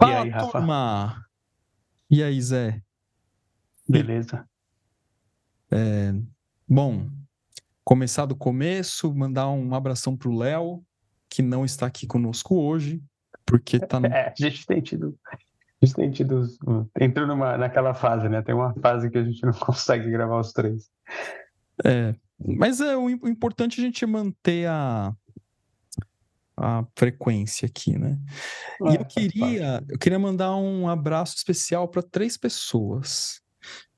Fala, e aí, Rafa? Turma. E aí, Zé? Beleza. É, bom, começar do começo, mandar um abração pro Léo, que não está aqui conosco hoje, porque tá no... É, a gente tem tido. A gente tem tido. Entrou numa, naquela fase, né? Tem uma fase que a gente não consegue gravar os três. É. Mas é, o, o importante é a gente manter a, a frequência aqui, né? E eu queria, eu queria mandar um abraço especial para três pessoas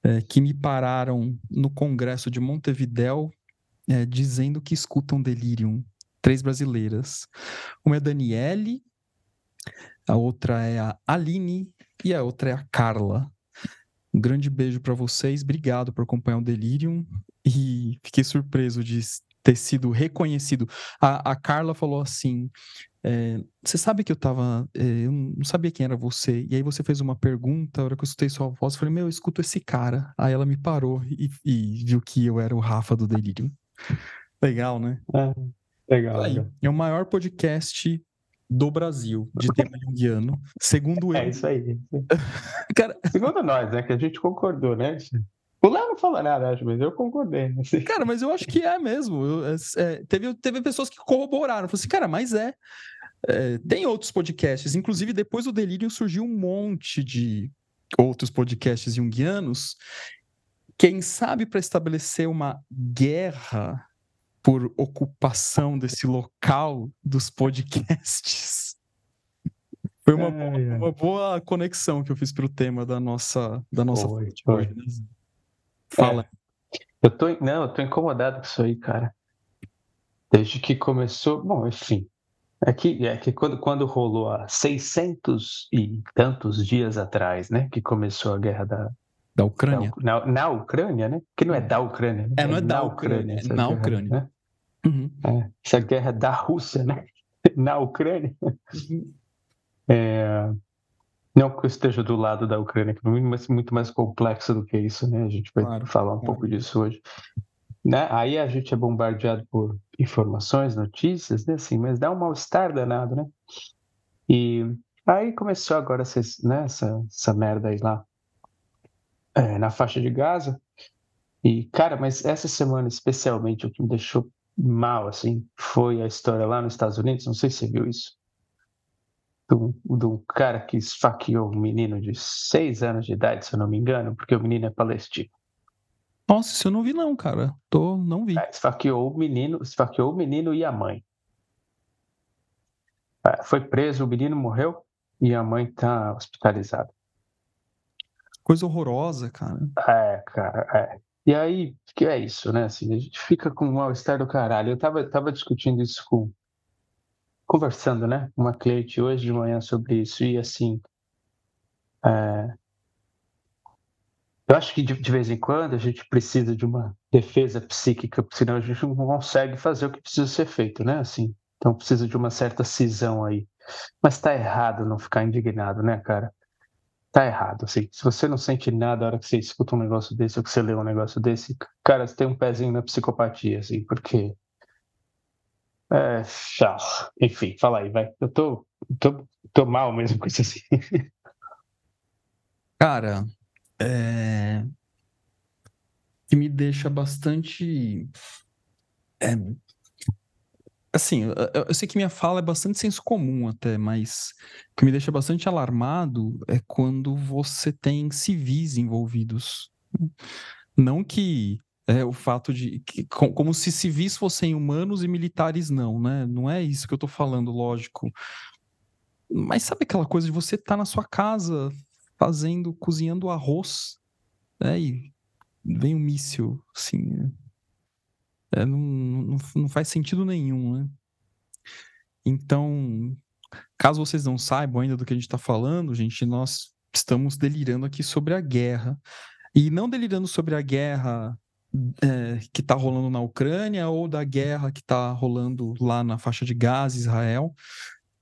é, que me pararam no congresso de Montevidéu é, dizendo que escutam Delirium. Três brasileiras. Uma é a Daniele, a outra é a Aline e a outra é a Carla. Um grande beijo para vocês, obrigado por acompanhar o Delirium e fiquei surpreso de ter sido reconhecido. A, a Carla falou assim: é, Você sabe que eu tava. É, eu não sabia quem era você. E aí você fez uma pergunta, a hora que eu escutei sua voz, eu falei: Meu, eu escuto esse cara. Aí ela me parou e, e viu que eu era o Rafa do Delirium. Legal, né? É, legal, aí, É o maior podcast do Brasil de tema junguiano, segundo é ele. É isso aí. Cara... Segundo nós, né? Que a gente concordou, né? Não falou nada, acho, mas eu concordei. Né? Cara, mas eu acho que é mesmo. Eu, é, é, teve, teve pessoas que corroboraram. Falaram assim, cara, mas é. é. Tem outros podcasts. Inclusive, depois do Delírio surgiu um monte de outros podcasts junguianos. Quem sabe para estabelecer uma guerra por ocupação desse local dos podcasts. Foi uma, é, boa, uma boa conexão que eu fiz para o tema da nossa da nossa foi, foi. Hoje, né? Fala. É, eu tô, não, eu tô incomodado com isso aí, cara. Desde que começou, bom, enfim. É que, é que quando, quando rolou há 600 e tantos dias atrás, né, que começou a guerra da, da Ucrânia. Da, na, na, Ucrânia, né? Que não é da Ucrânia. Né? É, não é, é da Ucrânia, Ucrânia é na guerra, Ucrânia. Né? Uhum. É, essa guerra da Rússia, né? na Ucrânia. Uhum. É, não que eu esteja do lado da Ucrânia, que é muito, muito mais complexo do que isso, né? A gente vai claro, falar um claro. pouco disso hoje. Né? Aí a gente é bombardeado por informações, notícias, né? Assim, mas dá um mal-estar danado, né? E aí começou agora essa, né, essa, essa merda aí lá é, na faixa de Gaza. E, cara, mas essa semana especialmente o que me deixou mal, assim, foi a história lá nos Estados Unidos, não sei se você viu isso do, do cara que esfaqueou um menino de seis anos de idade, se eu não me engano, porque o menino é palestino. Nossa, isso eu não vi não, cara. Tô, não vi. É, esfaqueou o menino, esfaqueou o menino e a mãe. É, foi preso, o menino morreu e a mãe tá hospitalizada. Coisa horrorosa, cara. É, cara, é. E aí, que é isso, né? Assim, a gente fica com o mal-estar do caralho. Eu tava, tava discutindo isso com, conversando, né, com uma cliente hoje de manhã sobre isso e assim, é... eu acho que de, de, vez em quando a gente precisa de uma defesa psíquica, senão a gente não consegue fazer o que precisa ser feito, né, assim, então precisa de uma certa cisão aí, mas tá errado não ficar indignado, né, cara? Tá errado, assim, se você não sente nada na hora que você escuta um negócio desse ou que você lê um negócio desse, cara, você tem um pezinho na psicopatia, assim, porque é. Enfim, fala aí, vai. Eu tô, tô, tô mal mesmo com isso assim. Cara, é... que me deixa bastante. É... Assim, eu, eu sei que minha fala é bastante senso comum até, mas o que me deixa bastante alarmado é quando você tem civis envolvidos. Não que é, o fato de que, como se civis fossem humanos e militares não, né? Não é isso que eu tô falando, lógico. Mas sabe aquela coisa de você estar tá na sua casa fazendo, cozinhando arroz, né? E vem um míssil, assim. É, não, não, não faz sentido nenhum, né? Então, caso vocês não saibam ainda do que a gente está falando, gente, nós estamos delirando aqui sobre a guerra. E não delirando sobre a guerra é, que está rolando na Ucrânia ou da guerra que está rolando lá na faixa de Gaza, Israel.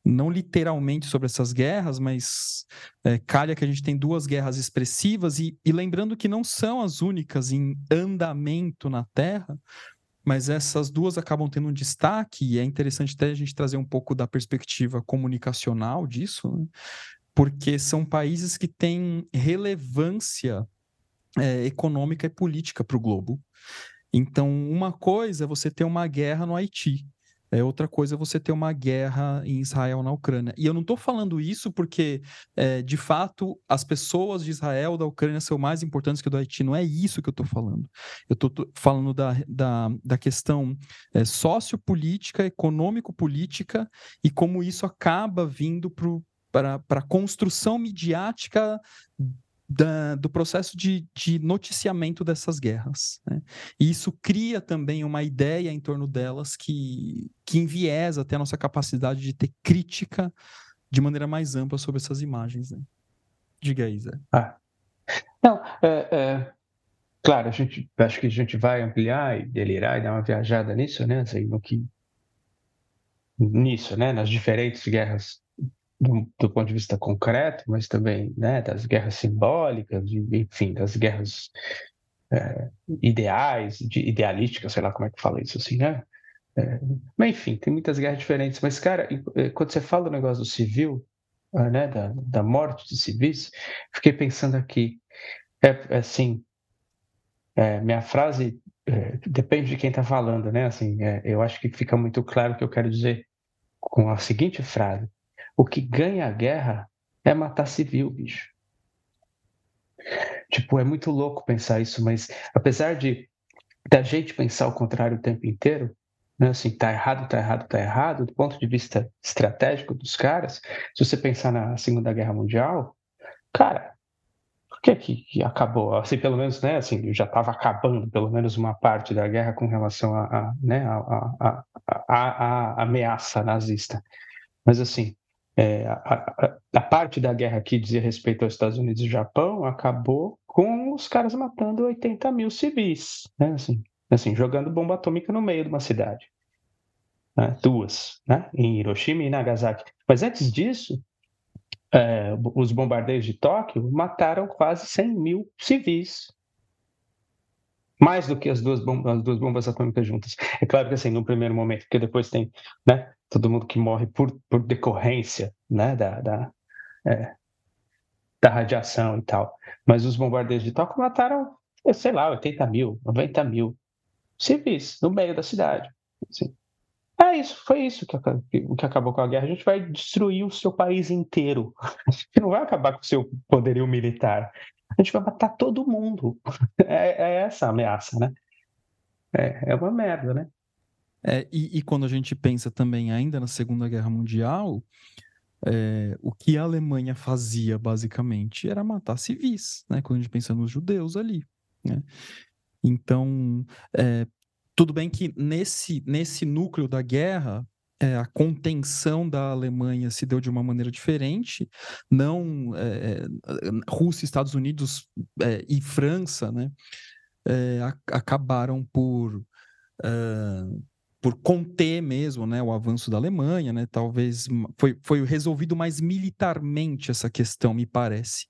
Não literalmente sobre essas guerras, mas é, calha que a gente tem duas guerras expressivas, e, e lembrando que não são as únicas em andamento na Terra, mas essas duas acabam tendo um destaque, e é interessante até a gente trazer um pouco da perspectiva comunicacional disso, né? porque são países que têm relevância é, econômica e política para o globo. Então, uma coisa é você ter uma guerra no Haiti. É outra coisa você ter uma guerra em Israel na Ucrânia. E eu não estou falando isso porque, é, de fato, as pessoas de Israel da Ucrânia são mais importantes que do Haiti. Não é isso que eu estou falando. Eu estou falando da, da, da questão é, sociopolítica, econômico-política e como isso acaba vindo para a construção midiática da, do processo de, de, noticiamento dessas guerras. Né? E isso cria também uma ideia em torno delas que, que enviesa até a nossa capacidade de ter crítica de maneira mais ampla sobre essas imagens. Né? Diga aí, Zé. Ah. Não, é, é, claro, a gente, acho que a gente vai ampliar e delirar e dar uma viajada nisso, né? Assim, no que, nisso, né? Nas diferentes guerras do, do, ponto de vista concreto, mas também né, das guerras simbólicas, enfim, das guerras é, ideais, de, idealísticas, sei lá como é que fala isso assim, né? É, mas enfim, tem muitas guerras diferentes. Mas, cara, é, quando você fala do negócio do civil, ah, né, da, da morte de civis, fiquei pensando aqui, é, é assim, é, minha frase é, depende de quem está falando, né? Assim, eu acho que fica muito claro o que eu quero dizer com a seguinte frase o que ganha a guerra é matar civil, bicho. Tipo, é muito louco pensar isso, mas apesar de da gente pensar o contrário o tempo inteiro, né, assim, tá errado, tá errado, tá errado, do ponto de vista estratégico dos caras, se você pensar na Segunda Guerra Mundial, cara, por que que acabou? Assim, pelo menos, né, assim, já estava acabando pelo menos uma parte da guerra com relação a, a né, a, a, a, a ameaça nazista. Mas assim, é, a, a, parte da guerra que dizia respeito aos Estados Unidos e Japão acabou com os caras matando 80 mil civis, né? assim, assim, jogando bomba atômica no meio de uma cidade. Né? Duas, né? em Hiroshima e Nagasaki. Mas antes disso, é, os bombardeios de Tóquio mataram quase 100 mil civis. Mais do que as duas, bombas, as duas bombas atômicas juntas. É claro que assim, no primeiro momento, porque depois tem né, todo mundo que morre por, por decorrência né, da, da, é, da radiação e tal. Mas os bombardeios de Tóquio mataram, sei lá, 80 mil, 90 mil civis no meio da cidade. Assim. É isso, foi isso que, que acabou com a guerra. A gente vai destruir o seu país inteiro. A gente não vai acabar com o seu poderio militar. A gente vai matar todo mundo. É, é essa a ameaça, né? É, é uma merda, né? É, e, e, quando a gente pensa também ainda na Segunda Guerra Mundial, é, o que a Alemanha fazia basicamente era matar civis, né? Quando a gente pensa nos judeus ali, né? Então, é, tudo bem que nesse, nesse núcleo da guerra, é, a contenção da Alemanha se deu de uma maneira diferente, não é, Rússia, Estados Unidos é, e França, né? É, acabaram por uh, por conter mesmo né, o avanço da Alemanha, né, talvez foi, foi resolvido mais militarmente essa questão, me parece.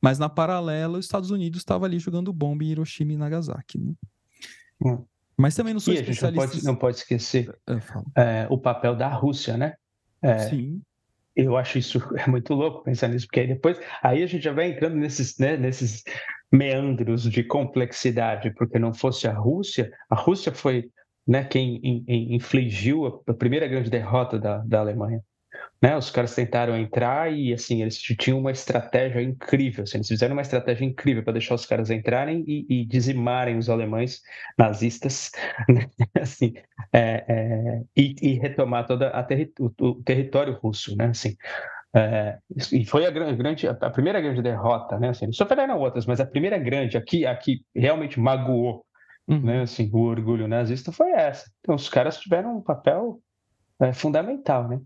Mas na paralela, os Estados Unidos estava ali jogando bomba em Hiroshima e Nagasaki. Né? Hum. Mas também não sou e especialista. A gente não pode, não pode esquecer é, o papel da Rússia, né? É, Sim. Eu acho isso é muito louco pensar nisso, porque aí depois aí a gente já vai entrando nesses, né, nesses meandros de complexidade, porque não fosse a Rússia, a Rússia foi né, quem in, in, infligiu a, primeira grande derrota da, da Alemanha. Né, os caras tentaram entrar e assim eles tinham uma estratégia incrível. Assim, eles fizeram uma estratégia incrível para deixar os caras entrarem e, e dizimarem os alemães nazistas, né, assim, é, é, e, e, retomar toda a terri o, o, território russo, né? Assim, é, e foi a grande, a primeira grande derrota, né? Assim, sofreram outras, mas a primeira grande, aqui, aqui realmente magoou Uhum. Né? Assim, o orgulho nazista foi essa. Então, os caras tiveram um papel é, fundamental, né?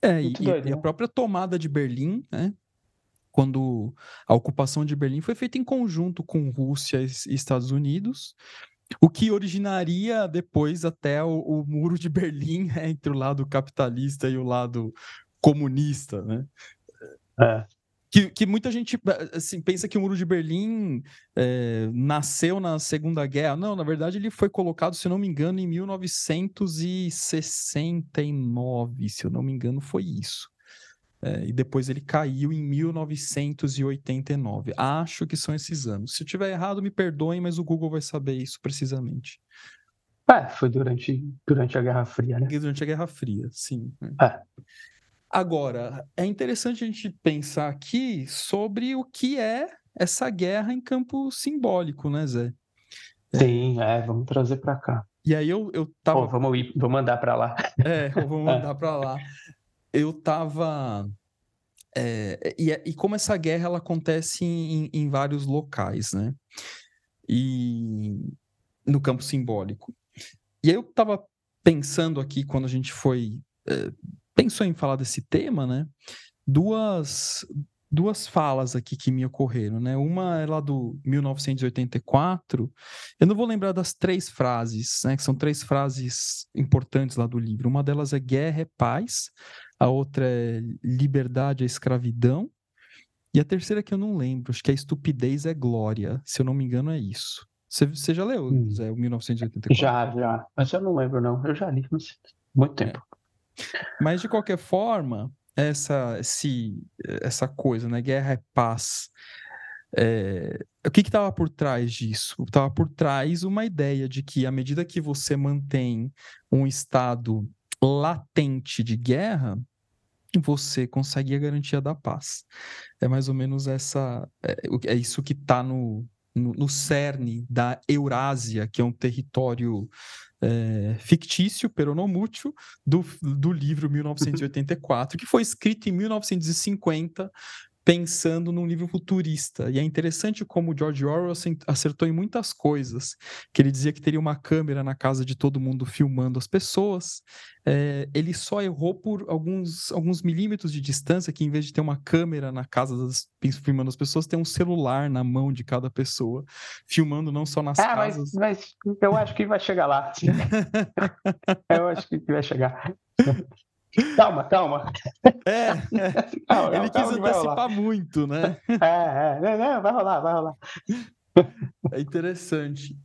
É, e, doido, e né? a própria tomada de Berlim, né? Quando a ocupação de Berlim foi feita em conjunto com Rússia e Estados Unidos, o que originaria depois até o, o muro de Berlim né? entre o lado capitalista e o lado comunista, né? É que, que muita gente assim, pensa que o Muro de Berlim é, nasceu na Segunda Guerra. Não, na verdade ele foi colocado, se não me engano, em 1969, se eu não me engano, foi isso. É, e depois ele caiu em 1989. Acho que são esses anos. Se eu tiver errado, me perdoem, mas o Google vai saber isso precisamente. É, foi durante, durante a Guerra Fria, né? Durante a Guerra Fria, sim. É. Agora, é interessante a gente pensar aqui sobre o que é essa guerra em campo simbólico, né, Zé? Sim, é, vamos trazer para cá. E aí eu, eu tava. Oh, vamos ir, vou mandar para lá. É, vou mandar para lá. Eu tava. É, e, e, como essa guerra ela acontece em, em, vários locais, né? E no campo simbólico. E aí eu tava pensando aqui quando a gente foi é, pensou em falar desse tema, né? Duas, duas falas aqui que me ocorreram, né? Uma é lá do 1984. Eu não vou lembrar das três frases, né? Que são três frases importantes lá do livro. Uma delas é guerra é paz, a outra é liberdade é escravidão, e a terceira que eu não lembro, acho que é estupidez é glória. Se eu não me engano, é isso. Você, você já leu, hum. Zé, o 1984? Já, já. Mas eu não lembro, não. Eu já li, mas muito tempo. É. Mas, de qualquer forma, essa, esse, essa coisa, né? Guerra é paz. É... O que estava por trás disso? Estava por trás uma ideia de que, à medida que você mantém um estado latente de guerra, você consegue a garantia da paz. É mais ou menos essa. É, é isso que está no, no, no cerne da Eurásia, que é um território é, fictício, peronomútil, do, do livro 1984, que foi escrito em 1950 pensando num livro futurista. E é interessante como o George Orwell acertou em muitas coisas, que ele dizia que teria uma câmera na casa de todo mundo filmando as pessoas. É, ele só errou por alguns, alguns milímetros de distância, que em vez de ter uma câmera na casa das, filmando as pessoas, tem um celular na mão de cada pessoa, filmando não só nas ah, casas. Mas, mas eu acho que vai chegar lá. eu acho que vai chegar. Calma, calma. É, é. Calma, ele quis antecipar muito, né? É, é, não, vai rolar, vai rolar. É interessante.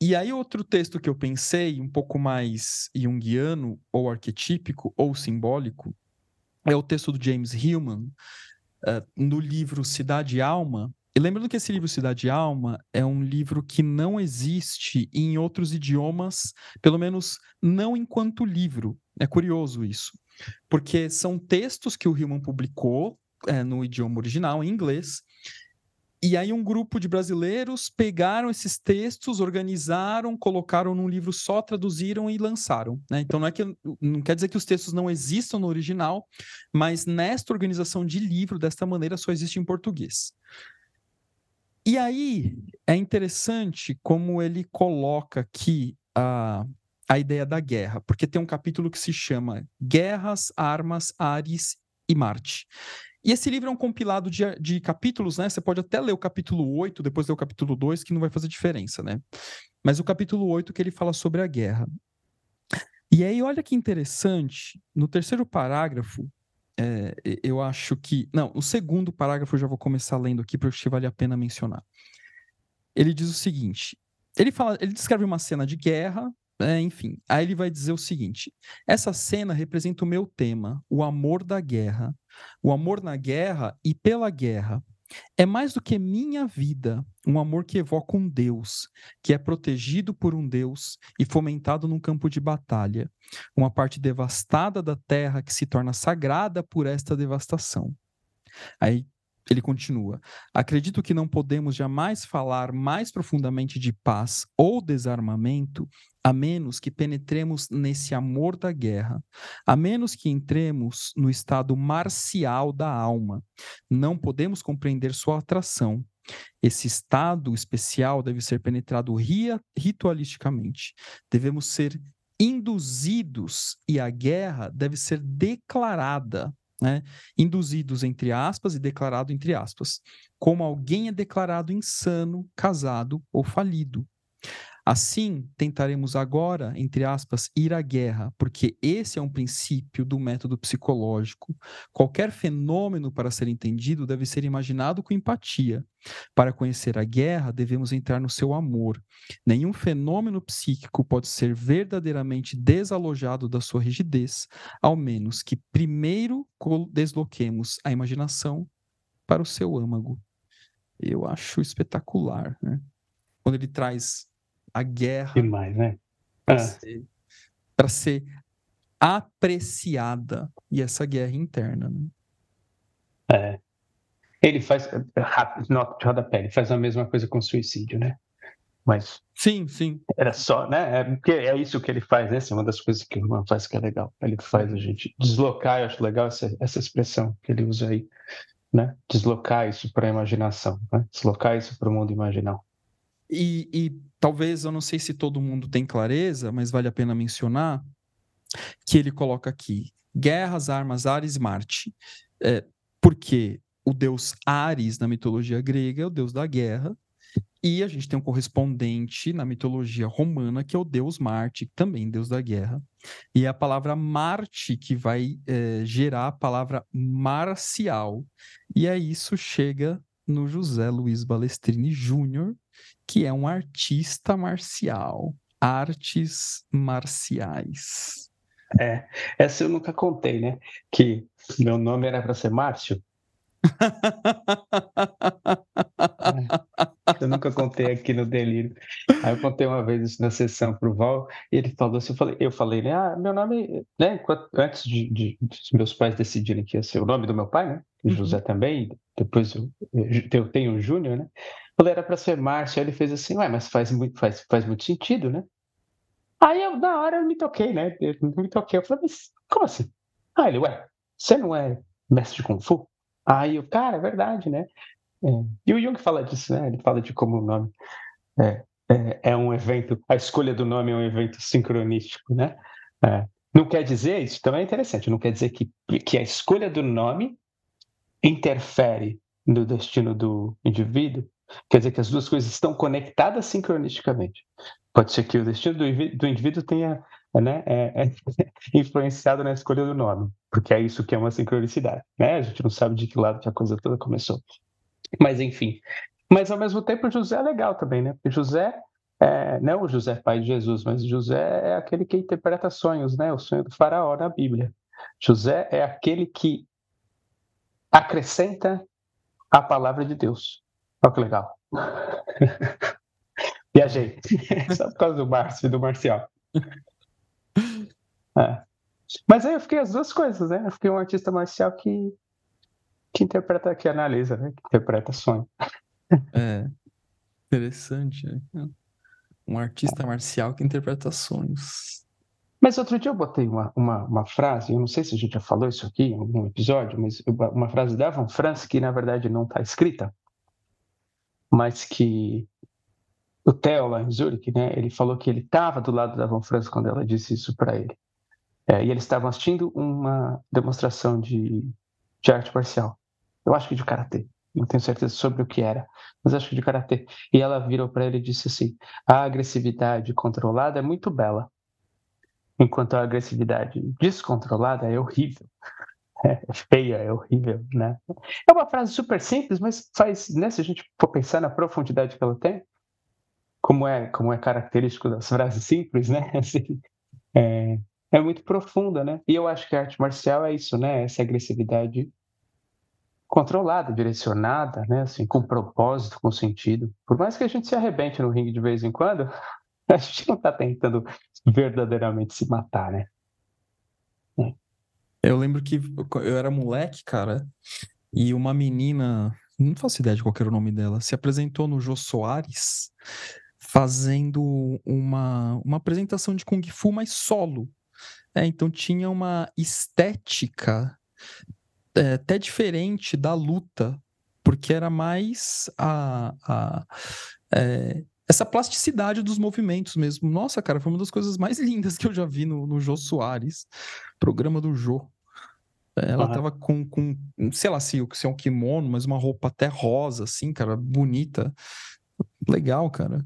E aí, outro texto que eu pensei, um pouco mais junguiano, ou arquetípico, ou simbólico, é o texto do James Hillman, uh, no livro Cidade e Alma. E lembrando que esse livro Cidade e Alma é um livro que não existe em outros idiomas, pelo menos não enquanto livro. É curioso isso, porque são textos que o Hillman publicou é, no idioma original, em inglês, e aí um grupo de brasileiros pegaram esses textos, organizaram, colocaram num livro só, traduziram e lançaram. Né? Então não é que não quer dizer que os textos não existam no original, mas nesta organização de livro, desta maneira, só existe em português. E aí é interessante como ele coloca aqui a, a ideia da guerra, porque tem um capítulo que se chama Guerras, Armas, Ares e Marte. E esse livro é um compilado de, de capítulos, né? Você pode até ler o capítulo 8, depois ler o capítulo 2, que não vai fazer diferença, né? Mas o capítulo 8 que ele fala sobre a guerra. E aí, olha que interessante, no terceiro parágrafo, é, eu acho que. Não, o segundo parágrafo eu já vou começar lendo aqui, porque vale a pena mencionar. Ele diz o seguinte: ele, fala, ele descreve uma cena de guerra, é, enfim, aí ele vai dizer o seguinte: essa cena representa o meu tema, o amor da guerra, o amor na guerra e pela guerra. É mais do que minha vida, um amor que evoca um Deus, que é protegido por um Deus e fomentado num campo de batalha, uma parte devastada da terra que se torna sagrada por esta devastação. Aí ele continua: Acredito que não podemos jamais falar mais profundamente de paz ou desarmamento a menos que penetremos nesse amor da guerra, a menos que entremos no estado marcial da alma. Não podemos compreender sua atração. Esse estado especial deve ser penetrado ritualisticamente. Devemos ser induzidos e a guerra deve ser declarada né? induzidos entre aspas e declarado entre aspas, como alguém é declarado insano, casado ou falido. Assim, tentaremos agora, entre aspas, ir à guerra, porque esse é um princípio do método psicológico. Qualquer fenômeno para ser entendido deve ser imaginado com empatia. Para conhecer a guerra, devemos entrar no seu amor. Nenhum fenômeno psíquico pode ser verdadeiramente desalojado da sua rigidez, ao menos que primeiro desloquemos a imaginação para o seu âmago. Eu acho espetacular, né? Quando ele traz a guerra Demais, né? para ah. ser, ser, apreciada e essa guerra interna. Né? É. Ele faz rápido, nota de rodapé, ele faz a mesma coisa com suicídio, né? Mas sim, sim. Era só, né? É, porque é isso que ele faz, né? Essa é uma das coisas que o irmão faz que é legal. Ele faz a gente deslocar, eu acho legal essa, essa expressão que ele usa aí, né? Deslocar isso para a imaginação, né? deslocar isso para o mundo imaginal. E, e talvez, eu não sei se todo mundo tem clareza, mas vale a pena mencionar que ele coloca aqui: guerras, armas, Ares, Marte. É, porque o deus Ares na mitologia grega é o deus da guerra, e a gente tem um correspondente na mitologia romana, que é o deus Marte, também deus da guerra. E é a palavra Marte que vai é, gerar a palavra marcial. E aí isso chega no José Luiz Balestrini Júnior, que é um artista marcial. Artes marciais. É, essa eu nunca contei, né? Que meu nome era para ser Márcio. é, eu nunca contei aqui no Delírio. Aí eu contei uma vez isso na sessão pro Val, e ele falou assim, eu falei, eu falei né, ah, meu nome, né, antes de, de, de, meus pais decidirem que ia ser o nome do meu pai, né, uhum. José também, depois eu, eu tenho o Júnior, né, falei, era para ser Márcio, aí ele fez assim, ué, mas faz muito, faz, faz muito sentido, né? Aí eu, na hora, eu me toquei, né? Eu me toquei, eu falei, mas como assim? Aí ele, ué, você não é mestre de Kung Fu? Aí eu, cara, é verdade, né? É. E o Jung fala disso, né? Ele fala de como o nome é, é, é um evento, a escolha do nome é um evento sincronístico, né? É. Não quer dizer, isso também é interessante, não quer dizer que, que a escolha do nome interfere no destino do indivíduo, Quer dizer que as duas coisas estão conectadas sincronisticamente. Pode ser que o destino do, indivíduo tenha né, é, é, influenciado na escolha do nome, porque é isso que é uma sincronicidade. Né? A gente não sabe de que lado que a coisa toda começou. Mas, enfim. Mas, ao mesmo tempo, José é legal também, né? Porque José, é, não o José pai de Jesus, mas José é aquele que interpreta sonhos, né? O sonho do faraó na Bíblia. José é aquele que acrescenta a palavra de Deus. Olha que legal. Viajei. Só por causa do Márcio e do Marcial. É. Mas aí eu fiquei as duas coisas, né? Eu fiquei um artista marcial que, que interpreta, que analisa, né? Que interpreta sonho. É. Interessante, né? Um artista marcial que interpreta sonhos. Mas outro dia eu botei uma, uma, uma, frase, eu não sei se a gente já falou isso aqui em algum episódio, mas uma frase da Van France que na verdade não está escrita, mas que o Theo lá em Zurich, né, ele falou que ele estava do lado da Van France quando ela disse isso para ele. É, e eles estavam assistindo uma demonstração de, de arte marcial. Eu acho que de karatê. Não tenho certeza sobre o que era, mas acho que de karatê. E ela virou para ele e disse assim: a agressividade controlada é muito bela, enquanto a agressividade descontrolada é horrível é feia, é horrível, né? É uma frase super simples, mas faz, né, se a gente for pensar na profundidade que ela tem, como é, como é característico das frases simples, né? Assim, é, é muito profunda, né? E eu acho que a arte marcial é isso, né? Essa agressividade controlada, direcionada, né? Assim, com propósito, com sentido. Por mais que a gente se arrebente no ringue de vez em quando, a gente não está tentando verdadeiramente se matar, né? É. Eu lembro que eu era moleque, cara, e uma menina, não faço ideia de qual era o nome dela, se apresentou no Jô Soares fazendo uma, uma apresentação de Kung Fu, mas solo. É, então tinha uma estética é, até diferente da luta, porque era mais a, a é, essa plasticidade dos movimentos mesmo. Nossa, cara, foi uma das coisas mais lindas que eu já vi no, no Jô Soares, programa do Jô. Ela uhum. tava com, com, sei lá se, se é um kimono, mas uma roupa até rosa, assim, cara, bonita. Legal, cara.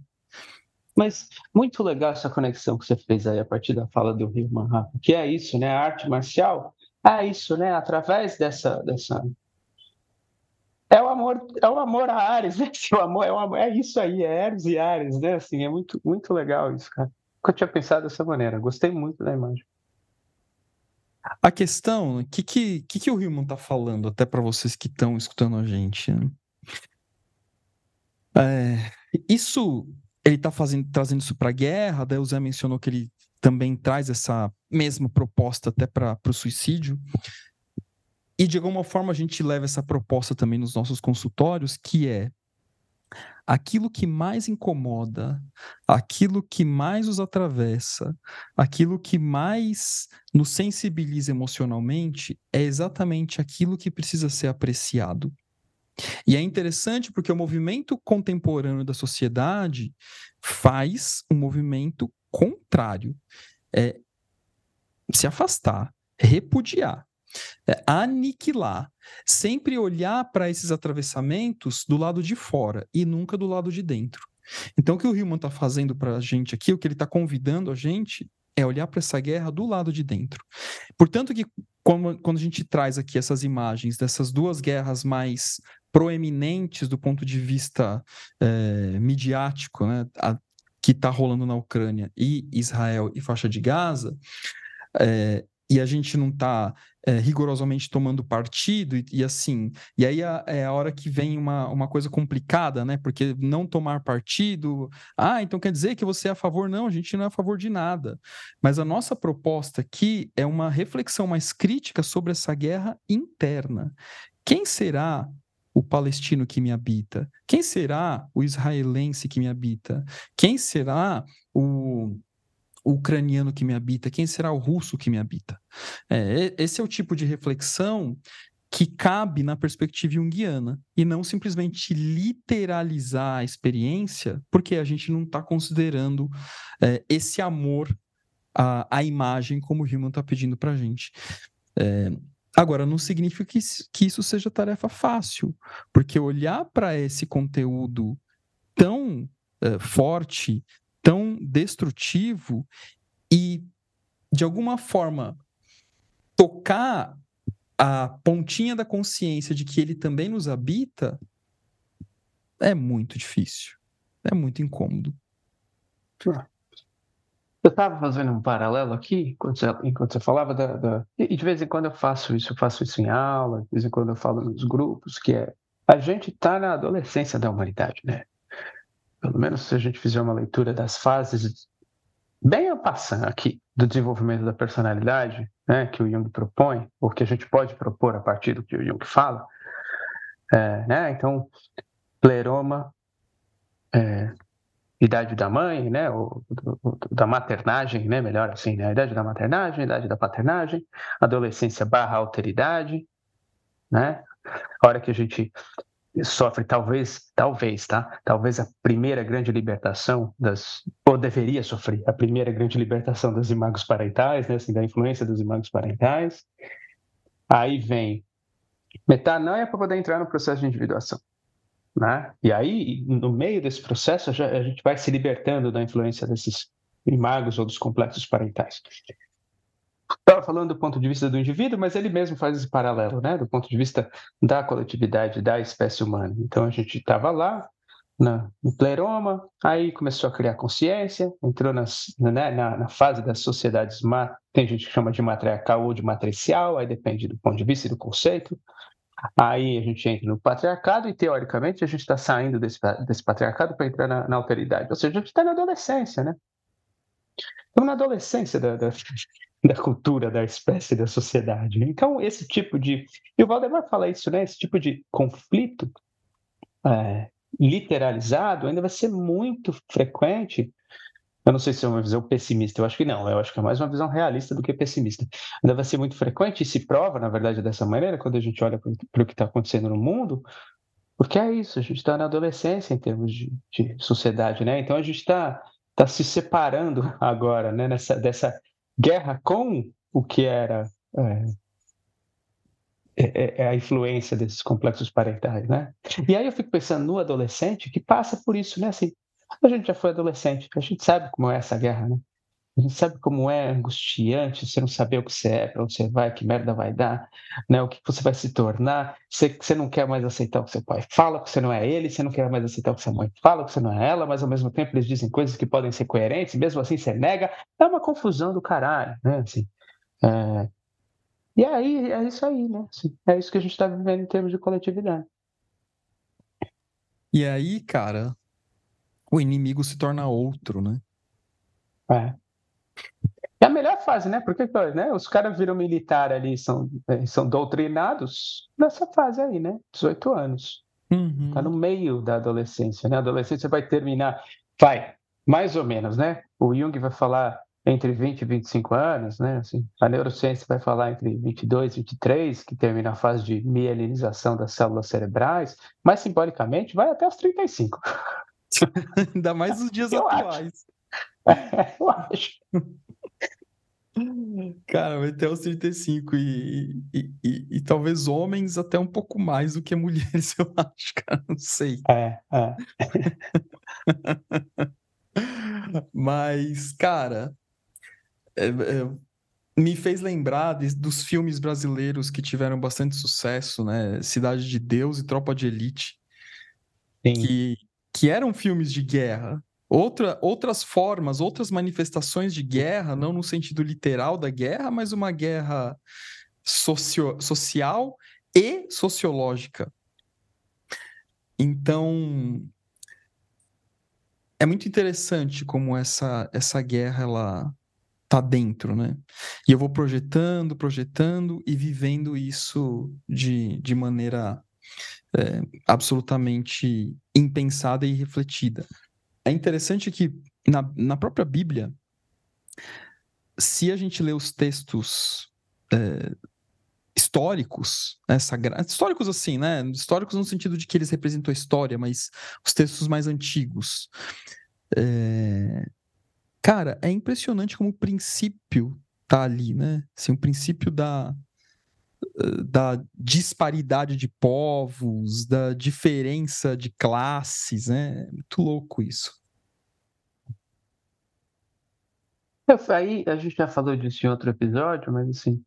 Mas muito legal essa conexão que você fez aí a partir da fala do Rio Manhattan, que é isso, né? A arte marcial é isso, né? Através dessa, dessa é o amor, é o amor a Ares, né? O amor, é, o amor, é isso aí, é Ares e Ares, né? Assim, é muito, muito legal isso, cara. Nunca tinha pensado dessa maneira. Gostei muito da imagem. A questão, o que, que, que, que o Rilman está falando, até para vocês que estão escutando a gente? Né? É, isso, ele está trazendo isso para guerra, daí o Zé mencionou que ele também traz essa mesma proposta até para o suicídio. E de alguma forma a gente leva essa proposta também nos nossos consultórios, que é aquilo que mais incomoda, aquilo que mais os atravessa, aquilo que mais nos sensibiliza emocionalmente, é exatamente aquilo que precisa ser apreciado. E é interessante porque o movimento contemporâneo da sociedade faz um movimento contrário. É se afastar, repudiar aniquilar, sempre olhar para esses atravessamentos do lado de fora e nunca do lado de dentro. Então, o que o Hillman está fazendo para a gente aqui, o que ele está convidando a gente é olhar para essa guerra do lado de dentro. Portanto, que quando, quando a gente traz aqui essas imagens dessas duas guerras mais proeminentes do ponto de vista é, midiático, né, a, que está rolando na Ucrânia e Israel e faixa de Gaza, é, e a gente não está é, rigorosamente tomando partido e, e, assim, e aí a, é a hora que vem uma, uma coisa complicada, né? Porque não tomar partido, ah, então quer dizer que você é a favor? Não, a gente não é a favor de nada. Mas a nossa proposta aqui é uma reflexão mais crítica sobre essa guerra interna. Quem será o palestino que me habita? Quem será o israelense que me habita? Quem será o o ucraniano que me habita? Quem será o russo que me habita? É, esse é o tipo de reflexão que cabe na perspectiva junguiana e não simplesmente literalizar a experiência, porque a gente não está considerando é, esse amor à, à, imagem como o Human está pedindo para a gente. É, agora, não significa que, que isso seja tarefa fácil, porque olhar para esse conteúdo tão é, forte, tão destrutivo e, de alguma forma, tocar a pontinha da consciência de que ele também nos habita é muito difícil. É muito incômodo. Eu estava fazendo um paralelo aqui, enquanto você, enquanto você falava da, da, E de vez em quando eu faço isso, eu faço isso em aula, de vez em quando eu falo nos grupos, que é a gente está na adolescência da humanidade, né? Pelo menos se a gente fizer uma leitura das fases bem a passar aqui do desenvolvimento da personalidade, né, que o Jung propõe, ou que a gente pode propor a partir do que o Jung fala, é, né, então, pleroma, é, idade da mãe, né, ou, da maternagem, né, melhor assim, né, a idade da maternagem, idade da paternagem, adolescência barra alteridade, né, a hora que a gente sofre talvez, talvez, tá? Talvez a primeira grande libertação das, ou deveria sofrer a primeira grande libertação das imagos parentais, né? Assim, da influência dos imagos parentais. Aí vem metanoia para poder entrar no processo de individuação, né? E aí, no meio desse processo, a gente vai se libertando da influência desses imagos ou dos complexos parentais estava falando do ponto de vista do indivíduo, mas ele mesmo faz esse paralelo, né? Do ponto de vista da coletividade, da espécie humana. Então a gente estava lá na, no pleroma, aí começou a criar consciência, entrou nas, né, na, na, fase das sociedades, tem gente que chama de matriarcal ou de matricial, aí depende do ponto de vista e do conceito. Aí a gente entra no patriarcado e, teoricamente, a gente está saindo desse, desse patriarcado para entrar na, na alteridade. Ou seja, a gente está na adolescência, né? Estamos na adolescência da, da, da cultura, da espécie, da sociedade. Então, esse tipo de. E o Valdemar fala isso, né? Esse tipo de conflito é, literalizado ainda vai ser muito frequente. Eu não sei se é uma visão pessimista, eu acho que não, eu acho que é mais uma visão realista do que pessimista. Ainda vai ser muito frequente e se prova, na verdade, dessa maneira, quando a gente olha para o que está acontecendo no mundo, porque é isso, a gente está na adolescência em termos de, de sociedade, né? Então a gente está tá se separando agora, né, nessa, dessa guerra com o que era é, é, é, a influência desses complexos parentais, né? E aí eu fico pensando no adolescente que passa por isso, né? Assim, A gente já foi adolescente, a gente sabe como é essa guerra, né? A gente sabe como é angustiante você não saber o que você é, para onde você vai, que merda vai dar, né? o que você vai se tornar. Você, você não quer mais aceitar o que seu pai fala, que você não é ele, você não quer mais aceitar o que sua mãe fala, que você não é ela, mas ao mesmo tempo eles dizem coisas que podem ser coerentes, mesmo assim você nega. É uma confusão do caralho, né? Assim, é... E aí, é isso aí, né? Assim, é isso que a gente está vivendo em termos de coletividade. E aí, cara, o inimigo se torna outro, né? É. É melhor fase, né? Porque né, os caras viram militar ali, são, é, são doutrinados nessa fase aí, né? 18 anos. Uhum. Tá no meio da adolescência, né? A adolescência vai terminar, vai, mais ou menos, né? O Jung vai falar entre 20 e 25 anos, né? Assim, a neurociência vai falar entre 22 e 23, que termina a fase de mielinização das células cerebrais, mas simbolicamente vai até os 35. Ainda mais nos dias Eu atuais. Acho. eu acho. Cara, vai até os 35 e, e, e, e, talvez homens até um pouco mais do que mulheres, eu acho, cara, não sei. É, é. Mas, cara, é, é, me fez lembrar de, dos filmes brasileiros que tiveram bastante sucesso, né? Cidade de Deus e Tropa de Elite. Sim. Que, que eram filmes de guerra, Outra, outras formas, outras manifestações de guerra, não no sentido literal da guerra, mas uma guerra socio, social e sociológica. Então, é muito interessante como essa, essa guerra ela tá dentro, né? E eu vou projetando, projetando e vivendo isso de, de maneira é, absolutamente impensada e refletida é interessante que na, na própria Bíblia, se a gente lê os textos é, históricos, né, históricos assim, né? Históricos no sentido de que eles representam a história, mas os textos mais antigos. É... Cara, é impressionante como o princípio tá ali, né? Assim, o princípio da, da disparidade de povos, da diferença de classes, né? É muito louco isso. Aí a gente já falou disso em outro episódio, mas assim,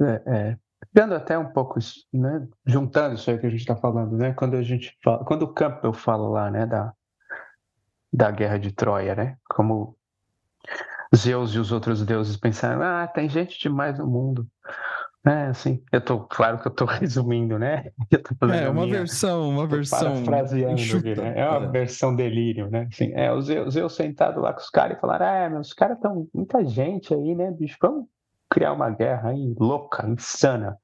é, é, até um pouco, né, juntando isso aí que a gente está falando, né? Quando a gente fala, quando o Campbell fala lá, né, da da guerra de Troia, né? Como Zeus e os outros deuses pensaram, ah, tem gente demais no mundo. É, assim, eu tô, claro que eu tô resumindo, né? é, uma minha, versão, uma versão. Aqui, né? É uma é. versão delírio, né? Assim, é, os eu, eu sentado lá com os caras e falaram: ah, meu, os caras estão. Muita gente aí, né, bicho? Vamos criar uma guerra aí louca, insana.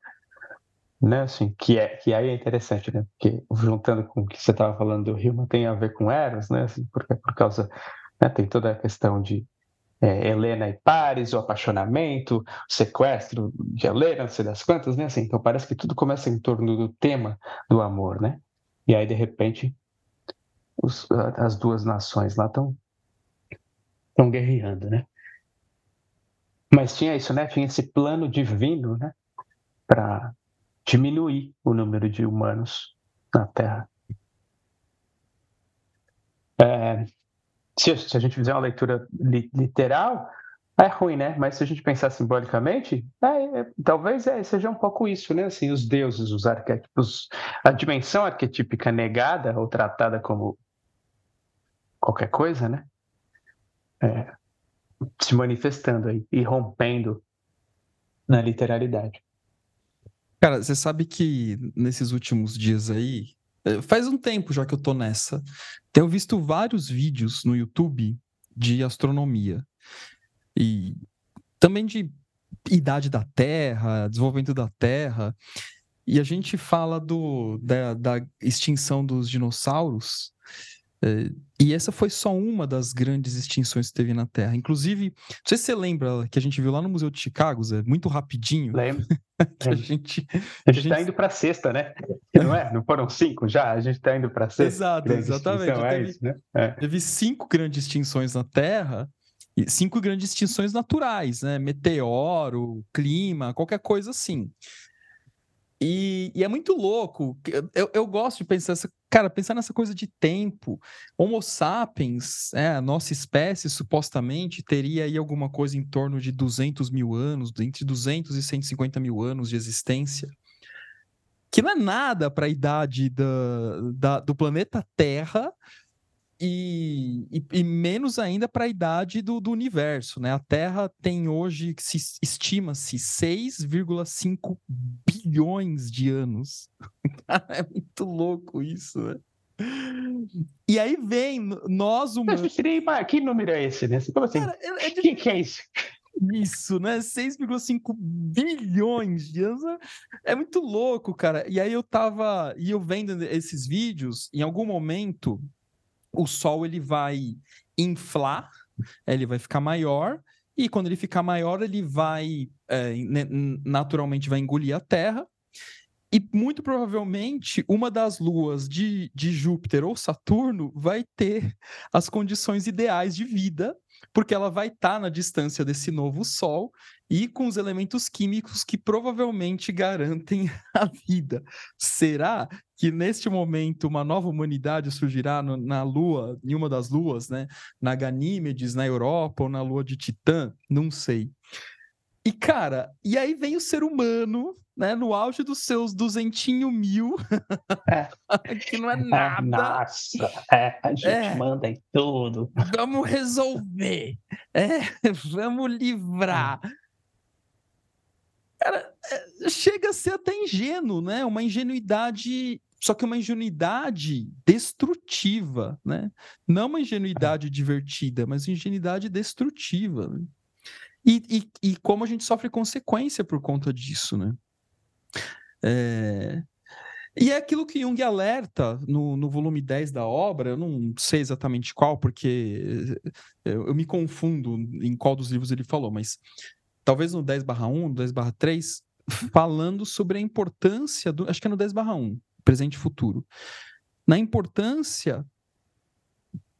Né, assim, que, é, que aí é interessante, né? Porque juntando com o que você estava falando do Rio, tem a ver com Eros, né? Assim, porque, por causa. Né, tem toda a questão de é, Helena e Paris, o apaixonamento, o sequestro de Helena, não sei das quantas, né? Assim, então parece que tudo começa em torno do tema do amor, né? E aí, de repente, os, as duas nações lá estão estão guerreando, né? Mas tinha isso, né? Tinha esse plano divino, né? Para diminuir o número de humanos na Terra. É, se, se a gente fizer uma leitura li, literal, é ruim, né? Mas se a gente pensar simbolicamente, é, é, talvez é, seja um pouco isso, né? Assim, os deuses, os arquétipos, a dimensão arquetípica negada ou tratada como qualquer coisa, né? É, se manifestando aí e rompendo na literalidade. Cara, você sabe que nesses últimos dias aí, faz um tempo já que eu tô nessa. Tenho visto vários vídeos no YouTube de astronomia. E também de idade da Terra, desenvolvimento da Terra. E a gente fala do, da, da extinção dos dinossauros. É, e essa foi só uma das grandes extinções que teve na Terra. Inclusive, não sei se você lembra que a gente viu lá no Museu de Chicago, Zé, muito rapidinho. Lembro. a gente a gente está indo para a sexta, né? Não é? Não foram cinco já? A gente está indo para a sexta. Exato, exatamente. É teve, isso, né? é. teve cinco grandes extinções na Terra e cinco grandes extinções naturais, né? Meteoro, clima, qualquer coisa assim. E, e, é muito louco. Eu, eu gosto de pensar, essa, cara, pensar nessa coisa de tempo. Homo sapiens, é, a nossa espécie, supostamente, teria aí alguma coisa em torno de 200 mil anos, entre 200 e 150 mil anos de existência. Que não é nada para a idade da, da, do planeta Terra e, e, e, menos ainda para a idade do, do, universo, né? A Terra tem hoje, se estima-se, 6,5 bilhões de anos. é muito louco isso, né? E aí vem nós humanos. Que número é esse, né? Como assim? Cara, é, é que, que é isso? Isso, né? 6,5 bilhões de anos. É muito louco, cara. E aí eu tava. E eu vendo esses vídeos, em algum momento, o Sol ele vai inflar, ele vai ficar maior, e quando ele ficar maior, ele vai é, naturalmente vai engolir a Terra. E muito provavelmente uma das luas de, de Júpiter ou Saturno vai ter as condições ideais de vida porque ela vai estar tá na distância desse novo Sol e com os elementos químicos que provavelmente garantem a vida. Será que neste momento uma nova humanidade surgirá no, na Lua, em uma das luas, né? Na Ganímedes, na Europa ou na Lua de Titã? Não sei. E, cara, e aí vem o ser humano, né, no auge dos seus duzentinho mil, é. que não é nada. Nossa, é, a gente é. manda em tudo. Vamos resolver, é, vamos livrar. Cara, é, chega a ser até ingênuo, né? Uma ingenuidade, só que uma ingenuidade destrutiva, né? Não uma ingenuidade divertida, mas ingenuidade destrutiva. Né? E, e, e como a gente sofre consequência por conta disso, né? É... E é aquilo que Jung alerta no, no volume 10 da obra, eu não sei exatamente qual, porque eu, eu me confundo em qual dos livros ele falou, mas talvez no 10 1, 10 3, falando sobre a importância do. Acho que é no 10 1, presente e futuro. Na importância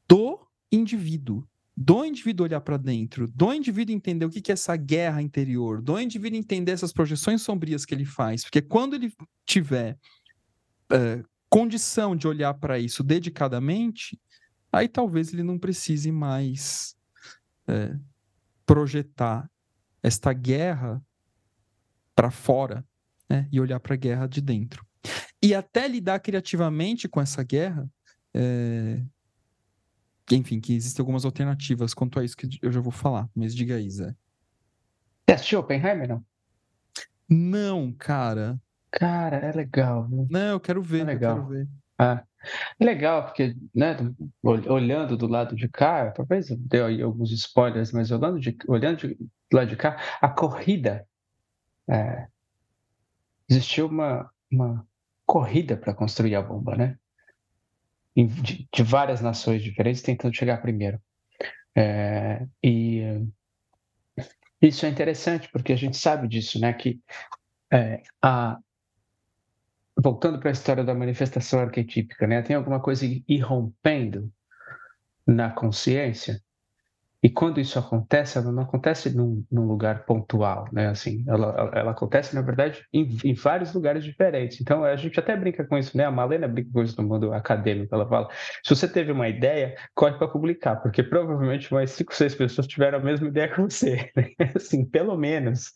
do indivíduo do indivíduo olhar para dentro, do indivíduo entender o que é essa guerra interior, do indivíduo entender essas projeções sombrias que ele faz, porque quando ele tiver uh, condição de olhar para isso dedicadamente, aí talvez ele não precise mais uh, projetar esta guerra para fora né, e olhar para a guerra de dentro. E até lidar criativamente com essa guerra, é, enfim, que existem algumas alternativas quanto a isso que eu já vou falar, mas diga aí, Zé. Você assistiu Oppenheimer, não? Não, cara. Cara, é legal. Viu? Não, eu quero ver, é legal. eu quero ver. Ah, é legal, porque, né, olhando do lado de cá, talvez eu dê aí alguns spoilers, mas olhando, de, olhando de, do lado de cá, a corrida, é, existiu uma, uma corrida para construir a bomba, né? De, de, várias nações diferentes tentando chegar primeiro. É, e isso é interessante porque a gente sabe disso, né? Que é, a, voltando para a história da manifestação arquetípica, né? Tem alguma coisa irrompendo na consciência e quando isso acontece, ela não acontece num, num lugar pontual, né? Assim, ela, ela acontece, na verdade, em, em, vários lugares diferentes. Então, a gente até brinca com isso, né? A Malena brinca com isso no mundo acadêmico. Ela fala: se você teve uma ideia, corre para publicar, porque provavelmente mais cinco, seis pessoas tiveram a mesma ideia que você. Né? Assim, pelo menos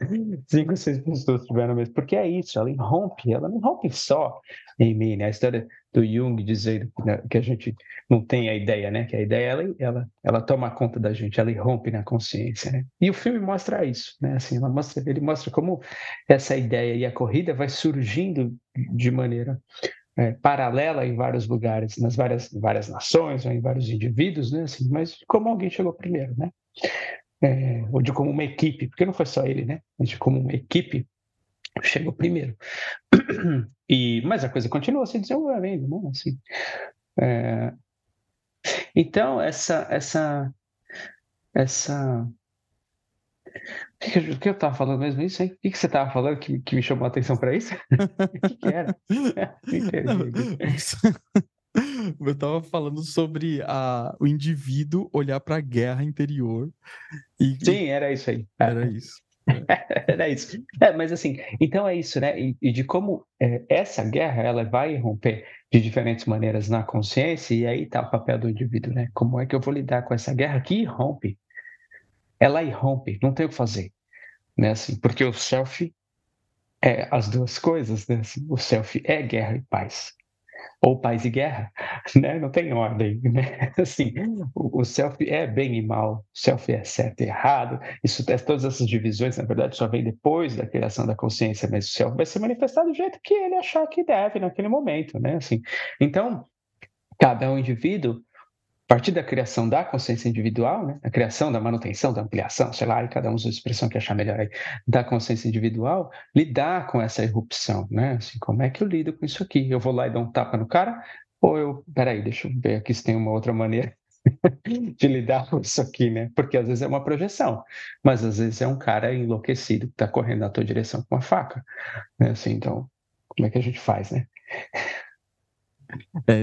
cinco, seis pessoas tiveram a mesma. Porque é isso, ela irrompe, ela não rompe só em mim, né? A história do Jung dizendo né, que a gente não tem a ideia, né? Que a ideia ela, ela, ela toma conta da gente, ela irrompe na consciência, né? E o filme mostra isso, né? Assim, mostra, ele mostra como essa ideia e a corrida vai surgindo de maneira é, paralela em vários lugares, nas várias várias nações, ou em vários indivíduos, né? Assim, mas como alguém chegou primeiro, né? É, ou de como uma equipe, porque não foi só ele, né? De como uma equipe chegou primeiro. E, mas a coisa continua se desenvolvendo, né? Assim, é, então, essa, essa, essa, o que, eu estava falando mesmo isso, hein? O que, que você estava falando que, que me chamou a atenção para isso? o que, que era? eu estava falando sobre a, o indivíduo olhar para a guerra interior. E, Sim, era isso aí. Era isso. Era isso. É, mas assim, então é isso, né? E, e de como é, essa guerra ela vai romper de diferentes maneiras na consciência, e aí está o papel do indivíduo, né? Como é que eu vou lidar com essa guerra que irrompe? Ela irrompe, não tem o que fazer, né? Assim, porque o self é as duas coisas, né? Assim, o self é guerra e paz ou paz e guerra, né? Não tem ordem, né? Assim, o, self é bem e mal, o self é certo e errado. Isso, todas essas divisões, na verdade, só vem depois da criação da consciência, mas o self vai se manifestar do jeito que ele achar que deve naquele momento, né? Assim, então, cada um indivíduo a partir da criação da consciência individual, né, a criação da manutenção, da ampliação, sei lá, e cada um usa a expressão que achar melhor aí, da consciência individual, lidar com essa irrupção, né? Assim, como é que eu lido com isso aqui? Eu vou lá e dou um tapa no cara? Ou eu, peraí, deixa eu ver aqui se tem uma outra maneira de lidar com isso aqui, né? Porque às vezes é uma projeção, mas às vezes é um cara enlouquecido que está correndo na tua direção com uma faca, né? Assim, então, como é que a gente faz, né? É,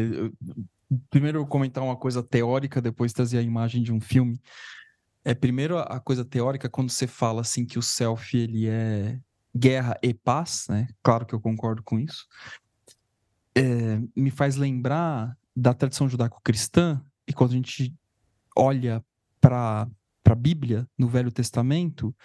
primeiro comentar uma coisa teórica, depois trazer a imagem de um filme. É primeiro a coisa teórica quando você fala assim que o self ele é guerra e paz, né? Claro que eu concordo com isso. É, me faz lembrar da tradição judaico-cristã e quando a gente olha para a Bíblia no Velho Testamento,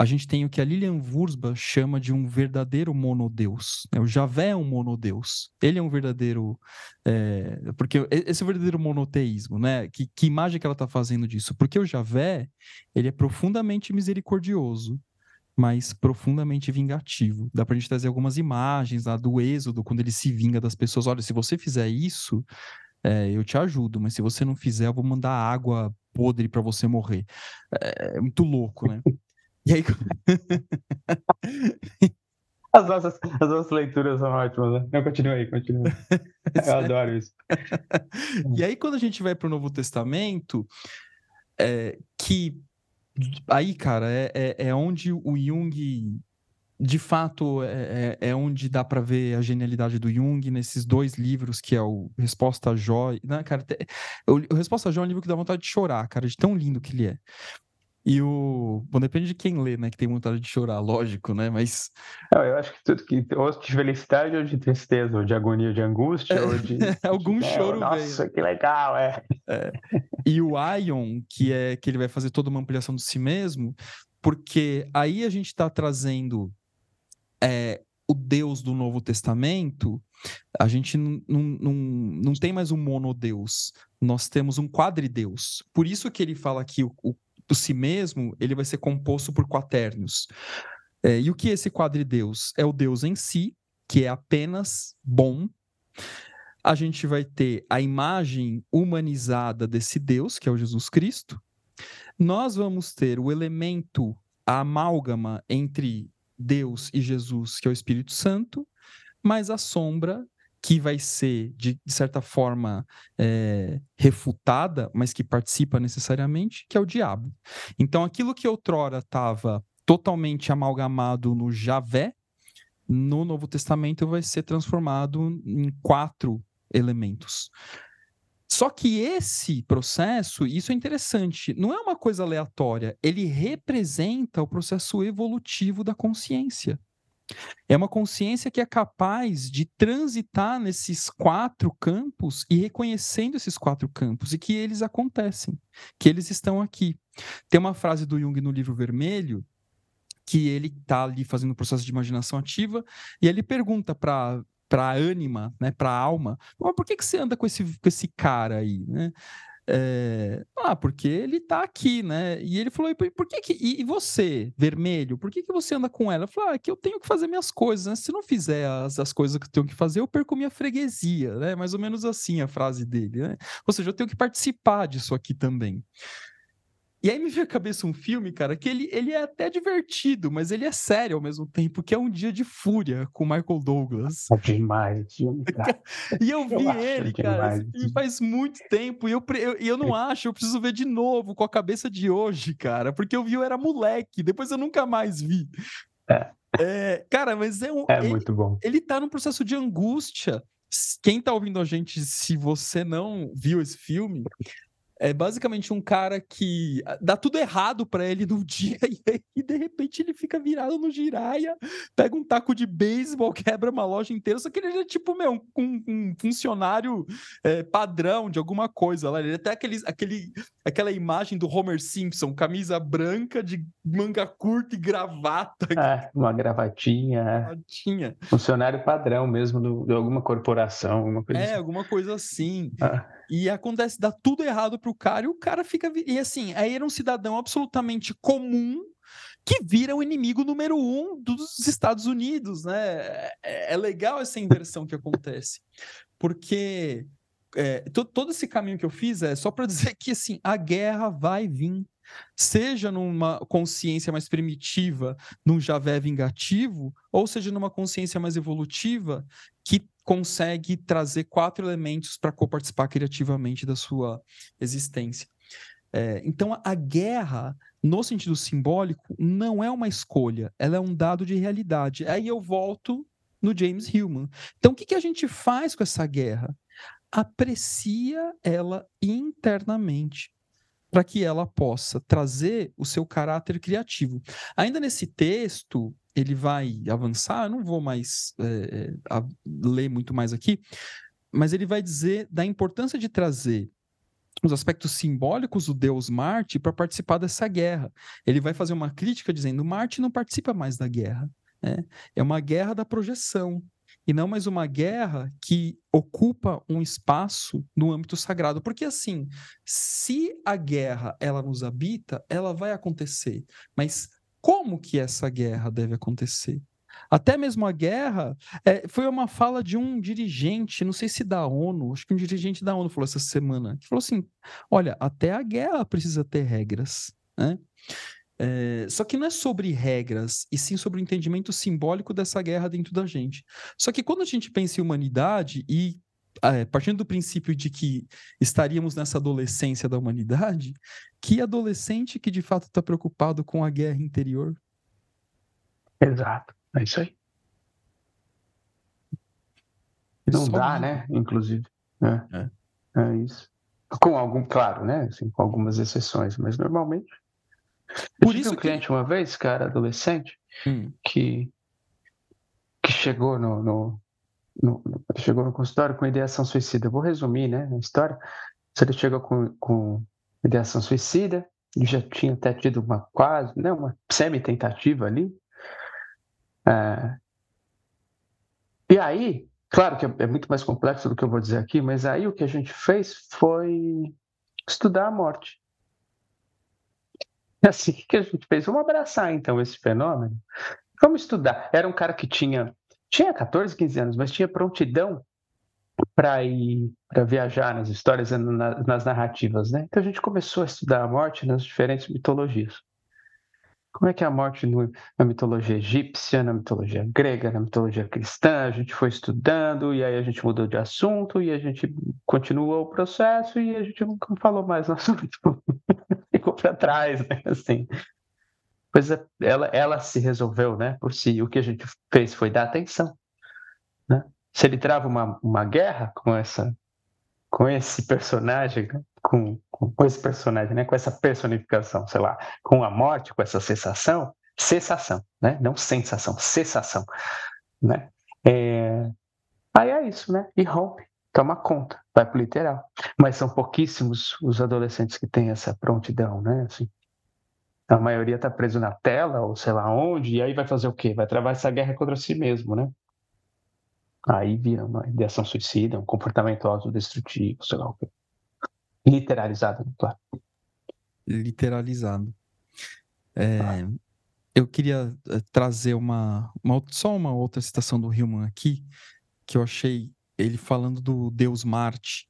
a gente tem o que a Lilian Wurzba chama de um verdadeiro monodeus. Né? O Javé é um monodeus. Ele é um verdadeiro. É, porque esse é o verdadeiro monoteísmo, né? Que, que imagem que ela está fazendo disso? Porque o Javé ele é profundamente misericordioso, mas profundamente vingativo. Dá para a gente trazer algumas imagens lá do Êxodo, quando ele se vinga das pessoas. Olha, se você fizer isso, é, eu te ajudo, mas se você não fizer, eu vou mandar água podre para você morrer. É, é muito louco, né? E aí. As nossas, as nossas leituras são ótimas, né? Não, continua aí, continua. Eu adoro isso. e aí, quando a gente vai para o Novo Testamento, é, que aí, cara, é, é, é, onde o Jung, de fato, é, é, é onde dá para ver a genialidade do Jung nesses dois livros, que é o Resposta a Jó. Né, cara, o, o Resposta a Jó é um livro que dá vontade de chorar, cara, de tão lindo que ele é. E o. Bom, depende de quem lê, né? Que tem vontade de chorar, lógico, né? Mas. Não, eu acho que tudo que. Ou de felicidade, ou de tristeza, ou de agonia, ou de angústia, é, ou de. Algum de, choro é, Nossa, que legal, é. é. E o Ion, que é que ele vai fazer toda uma ampliação de si mesmo, porque aí a gente está trazendo é, o Deus do Novo Testamento. A gente não, não, não tem mais um monodeus, nós temos um quadrideus. Por isso que ele fala aqui o, o do si mesmo, ele vai ser composto por quaternos. É, e o que é esse quadrideus? É o Deus em si, que é apenas bom. A gente vai ter a imagem humanizada desse Deus, que é o Jesus Cristo. Nós vamos ter o elemento, a amálgama entre Deus e Jesus, que é o Espírito Santo, mas a sombra que vai ser, de, de certa forma, é, refutada, mas que participa necessariamente, que é o diabo. Então, aquilo que outrora estava totalmente amalgamado no Javé, no Novo Testamento vai ser transformado em quatro elementos. Só que esse processo, isso é interessante, não é uma coisa aleatória, ele representa o processo evolutivo da consciência. É uma consciência que é capaz de transitar nesses quatro campos e reconhecendo esses quatro campos e que eles acontecem, que eles estão aqui. Tem uma frase do Jung no livro vermelho que ele está ali fazendo o um processo de imaginação ativa e ele pergunta para para a ânima, né, para a alma, mas por que, que você anda com esse, com esse cara aí, né? É, ah, porque ele tá aqui, né? E ele falou, por, por que que... E, você, vermelho, por que que você anda com ela? Eu falei, ah, é que eu tenho que fazer minhas coisas, né? Se não fizer as, as coisas que eu tenho que fazer, eu perco minha freguesia, né? Mais ou menos assim a frase dele, né? Ou seja, eu tenho que participar disso aqui também. E aí me veio à cabeça um filme, cara, que ele, ele é até divertido, mas ele é sério ao mesmo tempo, que é Um Dia de Fúria, com Michael Douglas. É demais, cara. e eu vi eu ele, cara, esse faz muito tempo, e eu, eu, eu não acho, eu preciso ver de novo, com a cabeça de hoje, cara, porque eu vi, eu era moleque, depois eu nunca mais vi. É. É, cara, mas é um. É ele, muito bom. Ele tá num processo de angústia. Quem tá ouvindo a gente, se você não viu esse filme, é basicamente um cara que ah, dá tudo errado para ele no dia e aí, de repente, ele fica virado no giraia, pega um taco de beisebol, quebra uma loja inteira. Só que ele é tipo, meu, um, um funcionário é, padrão de alguma coisa lá. Ele é até aquele, aquele, aquela imagem do Homer Simpson, camisa branca de manga curta e gravata. É, uma gravatinha. É. gravatinha. Funcionário padrão mesmo do, de alguma corporação, alguma coisa É, assim. alguma coisa assim. Ah. E acontece, dá tudo errado pro cara e o cara fica. E assim, aí era um cidadão absolutamente comum que vira o inimigo número um dos Estados Unidos, né? É, é legal essa inversão que acontece, porque é, todo esse caminho que eu fiz é só para dizer que assim a guerra vai vir, seja numa consciência mais primitiva, num javé vingativo, ou seja numa consciência mais evolutiva que consegue trazer quatro elementos para coparticipar criativamente da sua existência. É, então, a guerra, no sentido simbólico, não é uma escolha, ela é um dado de realidade. Aí eu volto no James Hillman. Então, o que, que a gente faz com essa guerra? Aprecia ela internamente para que ela possa trazer o seu caráter criativo. Ainda nesse texto, ele vai avançar, eu não vou mais é, a, ler muito mais aqui, mas ele vai dizer da importância de trazer os aspectos simbólicos do deus Marte para participar dessa guerra. Ele vai fazer uma crítica dizendo Marte não participa mais da guerra. Né? É uma guerra da projeção e não mais uma guerra que ocupa um espaço no âmbito sagrado. Porque assim, se a guerra ela nos habita, ela vai acontecer, mas como que essa guerra deve acontecer. Até mesmo a guerra é, foi uma fala de um dirigente, não sei se da ONU, acho que um dirigente da ONU falou essa semana, que falou assim: olha, até a guerra precisa ter regras. Né? É, só que não é sobre regras, e sim sobre o entendimento simbólico dessa guerra dentro da gente. Só que quando a gente pensa em humanidade e é, partindo do princípio de que estaríamos nessa adolescência da humanidade, que adolescente que de fato está preocupado com a guerra interior? Exato, é isso aí. Não Só dá, né? Inclusive. É. é. é. isso. Com algum, claro, né? Assim, com algumas exceções, mas normalmente. Eu Por tive isso um cliente que... uma vez, cara, adolescente, hum. que, que chegou no, no, no, chegou no consultório com ideação suicida. Vou resumir, né, a história. Se ele chegou com, com ideação suicida, e já tinha até tido uma quase, né, uma semi-tentativa ali. É... E aí, claro que é muito mais complexo do que eu vou dizer aqui, mas aí o que a gente fez foi estudar a morte. Assim, o que a gente fez? Vamos abraçar então esse fenômeno. Vamos estudar. Era um cara que tinha tinha 14, 15 anos, mas tinha prontidão para ir para viajar nas histórias, nas narrativas, né? Então a gente começou a estudar a morte nas diferentes mitologias. Como é que é a morte na mitologia egípcia, na mitologia grega, na mitologia cristã? A gente foi estudando e aí a gente mudou de assunto e a gente continuou o processo e a gente nunca falou mais no assunto. Ficou para trás, né? Assim pois é, ela, ela se resolveu, né, por si. O que a gente fez foi dar atenção, né? Se ele trava uma, uma guerra com essa, com esse personagem, né? com, com esse personagem, né, com essa personificação, sei lá, com a morte, com essa sensação, cessação, né? Não sensação, cessação, né? É... Aí é isso, né? E rompe, toma conta, vai pro literal. Mas são pouquíssimos os adolescentes que têm essa prontidão, né? Assim, a maioria está preso na tela ou sei lá onde, e aí vai fazer o quê? Vai travar essa guerra contra si mesmo, né? Aí vira uma ideação suicida, um comportamento autodestrutivo, sei lá o quê. Literalizado, né? claro. Literalizado. É, ah. Eu queria eh, trazer uma, uma, só uma outra citação do Hillman aqui, que eu achei ele falando do Deus Marte.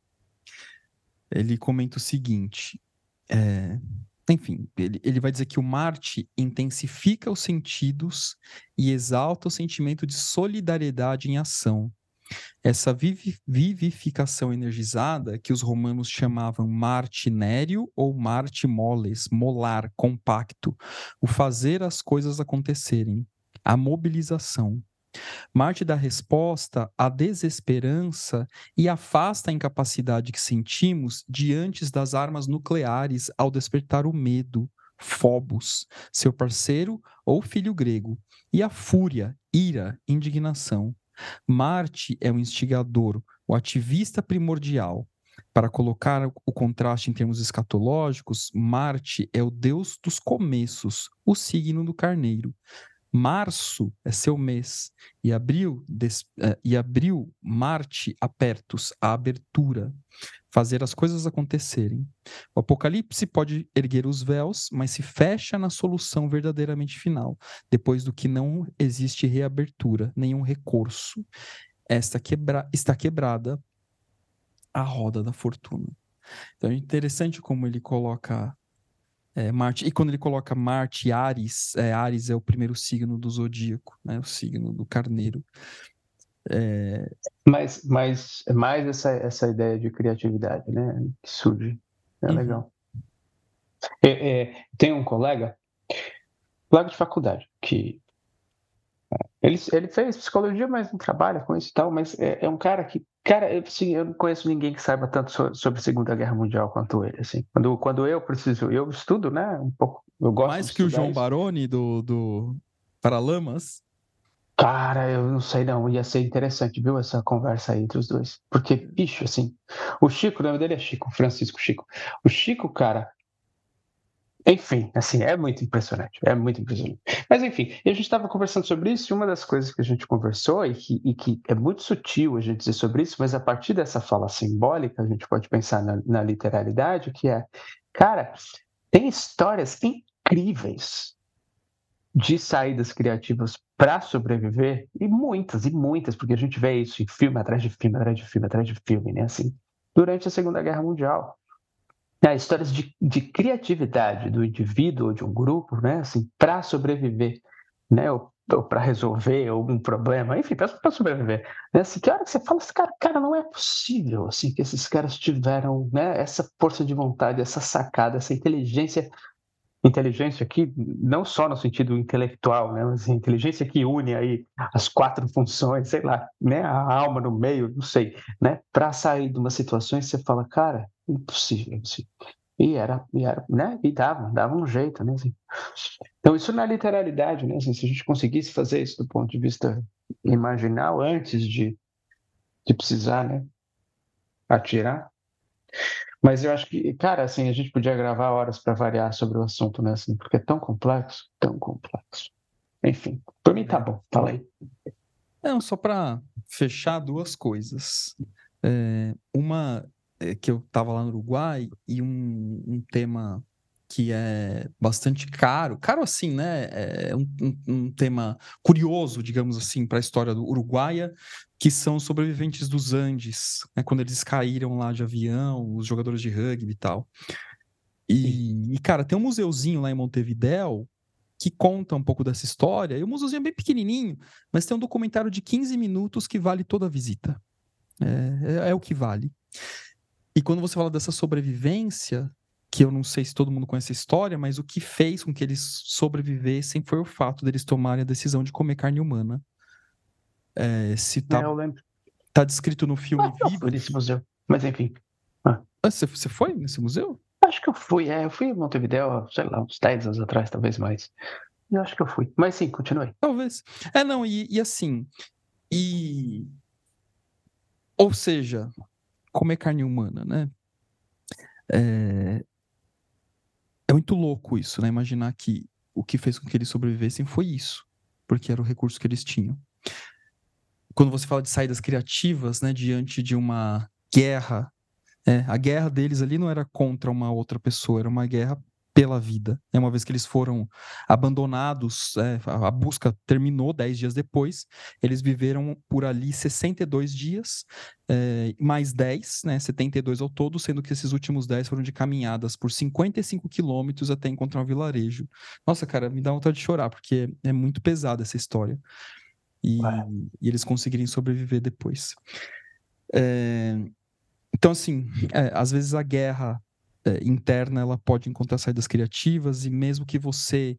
Ele comenta o seguinte: é, enfim, ele, ele vai dizer que o Marte intensifica os sentidos e exalta o sentimento de solidariedade em ação. Essa vivificação energizada, que os romanos chamavam martinéreo ou Marte moles, molar, compacto, o fazer as coisas acontecerem, a mobilização, Marte dá resposta à desesperança e afasta a incapacidade que sentimos diante das armas nucleares ao despertar o medo, Phobos, seu parceiro ou filho grego, e a fúria, ira, indignação. Marte é o instigador, o ativista primordial. Para colocar o contraste em termos escatológicos, Marte é o deus dos começos, o signo do carneiro. Março é seu mês, e abril, des, uh, e abril Marte apertos, a abertura, fazer as coisas acontecerem. O Apocalipse pode erguer os véus, mas se fecha na solução verdadeiramente final, depois do que não existe reabertura, nenhum recurso. Esta quebra, está quebrada a roda da fortuna. Então é interessante como ele coloca é, Marte. E quando ele coloca Marte, Ares, é, Ares é o primeiro signo do zodíaco, né? O signo do carneiro. É... Mas, mas é mais essa, essa ideia de criatividade, né? Que surge. É uhum. legal. É, é, tem um colega, colega de faculdade, que ele, ele fez psicologia, mas não trabalha com isso e tal, mas é, é um cara que Cara, eu, assim, eu não conheço ninguém que saiba tanto so, sobre a Segunda Guerra Mundial quanto ele. Assim. Quando, quando eu preciso, eu estudo, né? Um pouco. Eu gosto Mais que o João isso. Baroni do, do Paralamas? Cara, eu não sei não. Ia ser interessante, viu, essa conversa aí entre os dois. Porque, bicho, assim, o Chico, o nome dele é Chico, Francisco Chico. O Chico, cara, enfim, assim, é muito impressionante, é muito impressionante. Mas enfim, a gente estava conversando sobre isso, e uma das coisas que a gente conversou, e que, e que, é muito sutil a gente dizer sobre isso, mas a partir dessa fala simbólica, a gente pode pensar na, na literalidade, que é, cara, tem histórias incríveis de saídas criativas para sobreviver, e muitas, e muitas, porque a gente vê isso em filme atrás de filme, atrás de filme, atrás de filme, né, assim, durante a Segunda Guerra Mundial né, histórias de, de, criatividade do indivíduo ou de um grupo, né, assim, para sobreviver, né, ou, ou para resolver algum problema, enfim, para sobreviver. Né, assim, que hora que você fala, assim, cara, cara, não é possível assim que esses caras tiveram, né, essa força de vontade, essa sacada, essa inteligência inteligência aqui não só no sentido intelectual, né, mas inteligência que une aí as quatro funções, sei lá, né, a alma no meio, não sei, né, para sair de uma situação e você fala, cara, impossível, impossível. E era, e era, né? E dava, dava um jeito, né? Assim. Então, isso na literalidade, né? Assim, se a gente conseguisse fazer isso do ponto de vista imaginal antes de, de precisar, né? Atirar. Mas eu acho que, cara, assim, a gente podia gravar horas para variar sobre o assunto, né? Assim, porque é tão complexo, tão complexo. Enfim, por mim tá bom, fala aí. Não, só para fechar duas coisas. É, uma que eu estava lá no Uruguai e um, um, tema que é bastante caro, caro assim, né? É um, um, um tema curioso, digamos assim, para a história do Uruguaia, que são sobreviventes dos Andes, né? quando eles caíram lá de avião, os jogadores de rugby e tal. E, e, cara, tem um museuzinho lá em Montevidéu que conta um pouco dessa história. E o museuzinho é bem pequenininho, mas tem um documentário de 15 minutos que vale toda a visita. É, é, é o que vale. E quando você fala dessa sobrevivência, que eu não sei se todo mundo conhece a história, mas o que fez com que eles sobrevivessem foi o fato deles tomarem a decisão de comer carne humana. É, se tá, é, eu tá descrito no filme ah, Vivo. Fui nesse museu, mas enfim. Ah. Ah, você, você foi nesse museu? Acho que eu fui, é, eu fui em Montevideo, sei lá, uns 10 anos atrás, talvez mais. Eu acho que eu fui. Mas sim, continue. Talvez. É, não, e, e assim. E. Ou seja, comer carne humana, né? É... é muito louco isso, né? Imaginar que o que fez com que eles sobrevivessem foi isso, porque era o recurso que eles tinham. Quando você fala de saídas criativas, né, diante de uma guerra, é, a guerra deles ali não era contra uma outra pessoa, era uma guerra pela vida. Né? Uma vez que eles foram abandonados, é, a busca terminou dez dias depois, eles viveram por ali 62 dias, é, mais 10, né, 72 ao todo, sendo que esses últimos 10 foram de caminhadas por 55 quilômetros até encontrar um vilarejo. Nossa, cara, me dá vontade de chorar, porque é muito pesada essa história. E, e eles conseguirem sobreviver depois. É, então, assim, é, às vezes a guerra é, interna ela pode encontrar saídas criativas e mesmo que você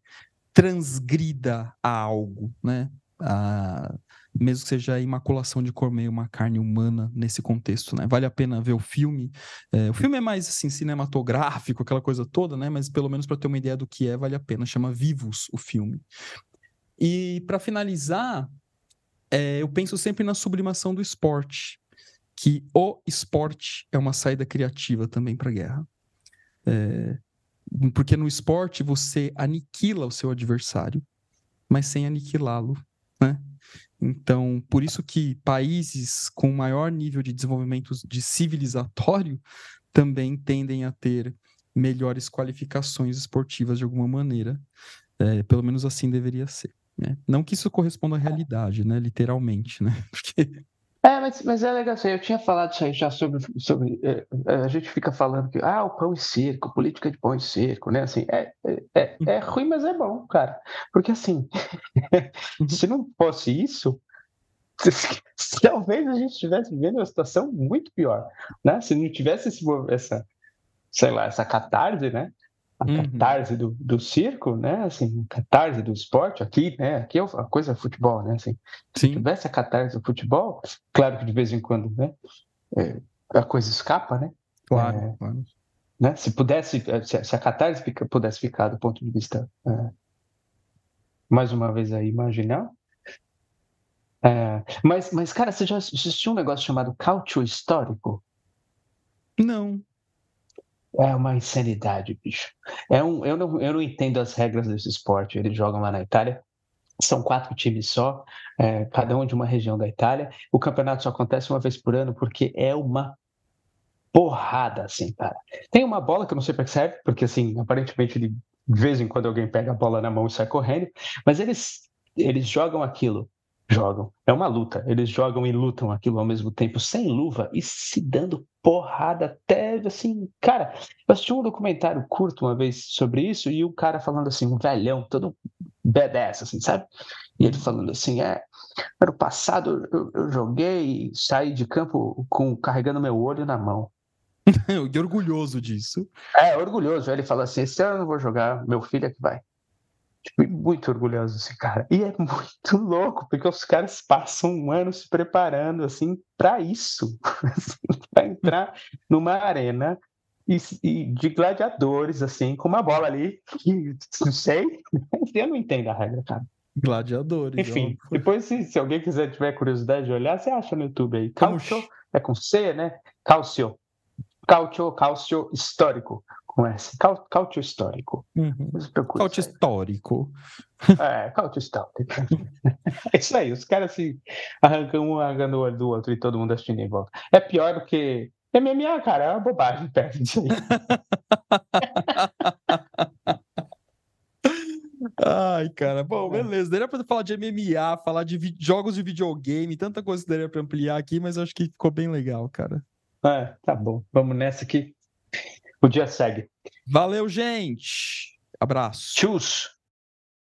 transgrida a algo, né? a, mesmo que seja a imaculação de comer uma carne humana nesse contexto, né? Vale a pena ver o filme. É, o filme é mais assim cinematográfico, aquela coisa toda, né? Mas pelo menos para ter uma ideia do que é, vale a pena. Chama Vivos o filme. E para finalizar, é, eu penso sempre na sublimação do esporte, que o esporte é uma saída criativa também para a guerra. É, porque no esporte você aniquila o seu adversário, mas sem aniquilá-lo, né? Então, por isso que países com maior nível de desenvolvimento de civilizatório também tendem a ter melhores qualificações esportivas de alguma maneira. É, pelo menos assim deveria ser. Né? Não que isso corresponda à realidade, né? Literalmente, né? Porque mas, mas é legal assim, eu tinha falado isso aí já sobre. sobre é, é, a gente fica falando que ah, o pão e circo, política de pão e circo, né? Assim, é, é, é, é ruim, mas é bom, cara. Porque assim, se não fosse isso, talvez a gente estivesse vivendo uma situação muito pior, né? Se não tivesse esse, essa, sei lá, essa catarse, né? A uhum. catarse do, do circo, né? Assim, catarse do esporte aqui, né? Aqui é a coisa é futebol, né? Assim, se tivesse a catarse do futebol, claro que de vez em quando, né? É, a coisa escapa, né? Claro, é, claro. Né? Se pudesse, é, se, a catarse fica, pudesse ficar do ponto de vista, é, mais uma vez aí, marginal, é, mas, mas, cara, você já assistiu um negócio chamado cálcio histórico? Não. É uma insanidade, bicho. É um, eu, não, eu não entendo as regras desse esporte. Eles jogam lá na Itália. São quatro times só, é, cada um de uma região da Itália. O campeonato só acontece uma vez por ano porque é uma porrada, assim, cara. Tem uma bola que eu não sei para que serve, porque, assim, aparentemente, de vez em quando alguém pega a bola na mão e sai correndo, mas eles, eles jogam aquilo jogam. É uma luta. Eles jogam e lutam aquilo ao mesmo tempo, sem luva e se dando porrada até assim. Cara, eu assisti um documentário curto uma vez sobre isso e o cara falando assim, um velhão, todo badass, assim, sabe? E ele falando assim: é, ano passado eu, eu joguei e saí de campo com carregando meu olho na mão. e orgulhoso disso. É, orgulhoso. Aí ele fala assim: esse ano eu não vou jogar, meu filho é que vai. Tipo, muito orgulhoso desse cara. E é muito louco, porque os caras passam um ano se preparando, assim, para isso. Assim, para entrar numa arena e, e, de gladiadores, assim, com uma bola ali, que não sei, eu não entendo a regra, cara. Gladiadores. Enfim, ó. depois, se, se alguém quiser tiver curiosidade de olhar, você acha no YouTube aí. Calcio, é com C, né? Calcio. Calcio, calcio histórico com S. Cálcio histórico. Uhum. Cálcio histórico. É, cálcio histórico. é isso aí, os caras se arrancam um arrancando o olho do outro e todo mundo assistindo em volta. É pior do que MMA, cara, é uma bobagem perto disso aí. Ai, cara, bom, é. beleza. Daria pra falar de MMA, falar de jogos de videogame, tanta coisa que daria pra ampliar aqui, mas acho que ficou bem legal, cara. É, tá bom. Vamos nessa aqui. O dia segue. Valeu, gente. Abraço. Tchus.